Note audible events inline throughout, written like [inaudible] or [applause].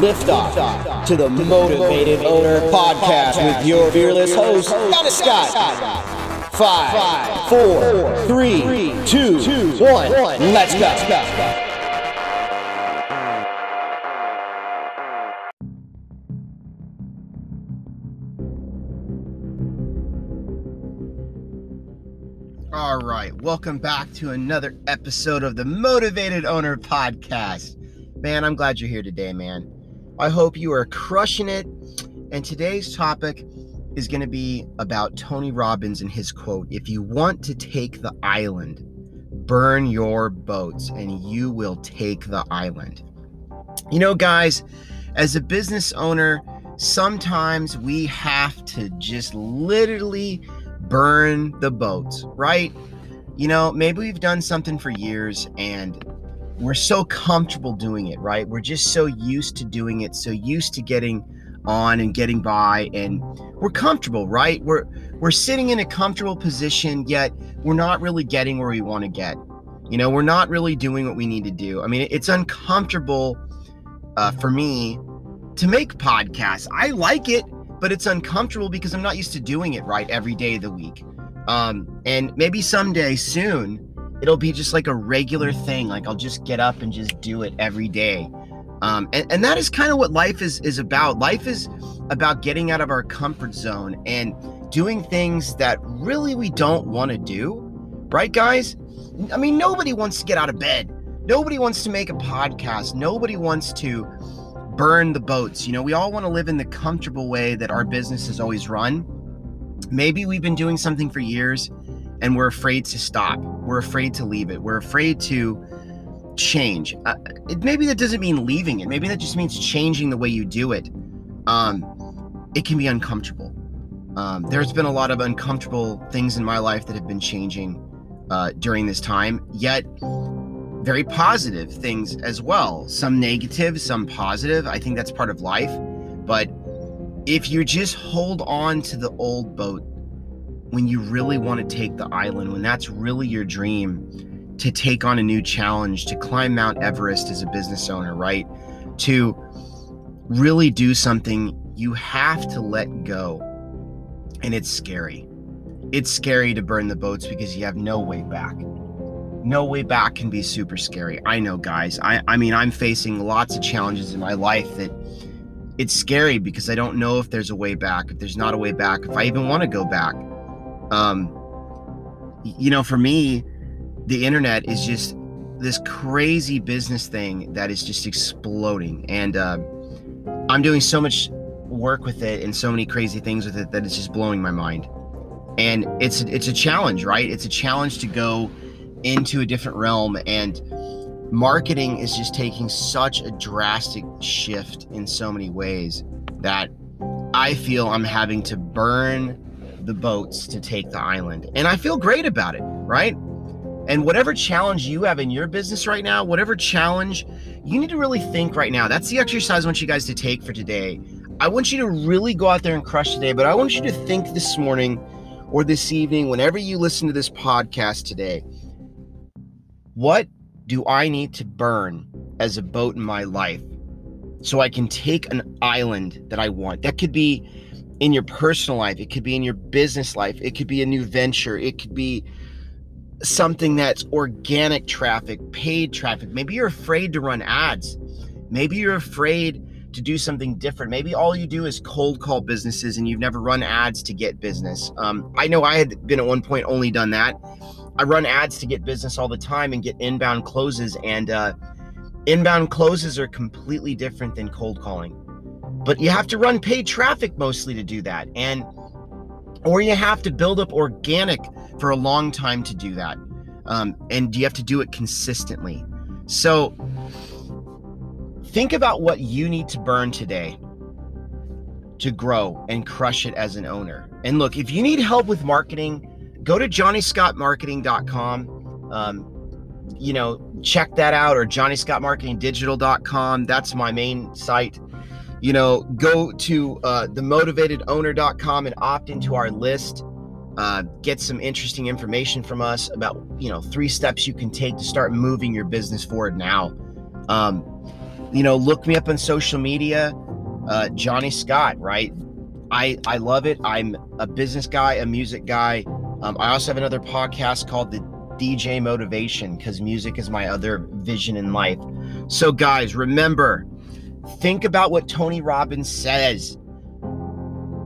lift off to the Motivated Owner Podcast with your fearless host, Johnny Scott. Five, four, three, two, one. Let's go. All right, welcome back to another episode of the Motivated Owner Podcast. Man, I'm glad you're here today, man. I hope you are crushing it. And today's topic is going to be about Tony Robbins and his quote If you want to take the island, burn your boats and you will take the island. You know, guys, as a business owner, sometimes we have to just literally burn the boats, right? You know, maybe we've done something for years and we're so comfortable doing it, right? We're just so used to doing it, so used to getting on and getting by and we're comfortable, right? We're we're sitting in a comfortable position yet we're not really getting where we want to get. You know, we're not really doing what we need to do. I mean, it's uncomfortable uh, for me to make podcasts. I like it, but it's uncomfortable because I'm not used to doing it right every day of the week. Um, and maybe someday soon it'll be just like a regular thing. Like I'll just get up and just do it every day. Um, and, and that is kind of what life is is about. Life is about getting out of our comfort zone and doing things that really we don't want to do. Right, guys? I mean, nobody wants to get out of bed. Nobody wants to make a podcast. Nobody wants to burn the boats. You know, we all want to live in the comfortable way that our business has always run. Maybe we've been doing something for years and we're afraid to stop. We're afraid to leave it. We're afraid to change. Uh, it, maybe that doesn't mean leaving it. Maybe that just means changing the way you do it. Um, it can be uncomfortable. Um, there's been a lot of uncomfortable things in my life that have been changing uh, during this time, yet very positive things as well. Some negative, some positive. I think that's part of life. But if you just hold on to the old boat when you really want to take the island, when that's really your dream to take on a new challenge, to climb Mount Everest as a business owner, right? To really do something, you have to let go. And it's scary. It's scary to burn the boats because you have no way back no way back can be super scary. I know, guys. I, I mean, I'm facing lots of challenges in my life that it's scary because I don't know if there's a way back, if there's not a way back, if I even want to go back. Um, you know, for me, the internet is just this crazy business thing that is just exploding. And uh, I'm doing so much work with it and so many crazy things with it that it's just blowing my mind. And it's it's a challenge, right? It's a challenge to go into a different realm and marketing is just taking such a drastic shift in so many ways that I feel I'm having to burn the boats to take the island. And I feel great about it, right? And whatever challenge you have in your business right now, whatever challenge, you need to really think right now. That's the exercise I want you guys to take for today. I want you to really go out there and crush today, but I want you to think this morning or this evening, whenever you listen to this podcast today, what do I need to burn as a boat in my life so I can take an island that I want? That could be in your personal life, it could be in your business life, it could be a new venture, it could be something that's organic traffic, paid traffic. Maybe you're afraid to run ads. Maybe you're afraid to do something different. Maybe all you do is cold call businesses and you've never run ads to get business. Um, I know I had been at one point only done that I run ads to get business all the time and get inbound closes. And uh, inbound closes are completely different than cold calling. But you have to run paid traffic mostly to do that. And or you have to build up organic for a long time to do that. Um, and you have to do it consistently. So think about what you need to burn today to grow and crush it as an owner. And look, if you need help with marketing, go to johnnyscottmarketing.com. Um, you know, check that out or johnnyscottmarketingdigital.com. That's my main site. You know, go to uh, themotivatedowner.com and opt into our list. Uh, get some interesting information from us about, you know, three steps you can take to start moving your business forward now. Um, you know, look me up on social media, uh, Johnny Scott, right? I, I love it. I'm a business guy, a music guy. Um, I also have another podcast called the DJ Motivation because music is my other vision in life. So, guys, remember, think about what Tony Robbins says.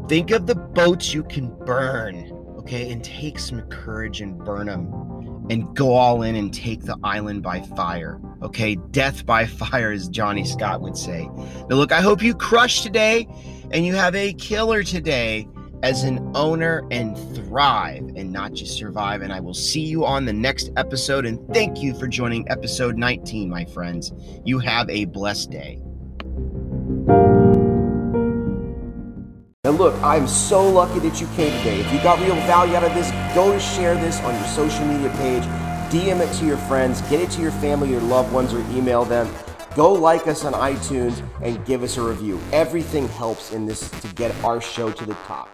Think of the boats you can burn, okay, and take some courage and burn them and go all in and take the island by fire. Okay, death by [laughs] fire, as Johnny Scott would say. Now, look, I hope you crush today and you have a killer today as an owner and thrive and not just survive. And I will see you on the next episode. And thank you for joining episode 19, my friends. You have a blessed day. And look, I'm so lucky that you came today. If you got real value out of this, go to share this on your social media page, DM it to your friends, get it to your family, your loved ones, or email them. Go like us on iTunes and give us a review. Everything helps in this to get our show to the top.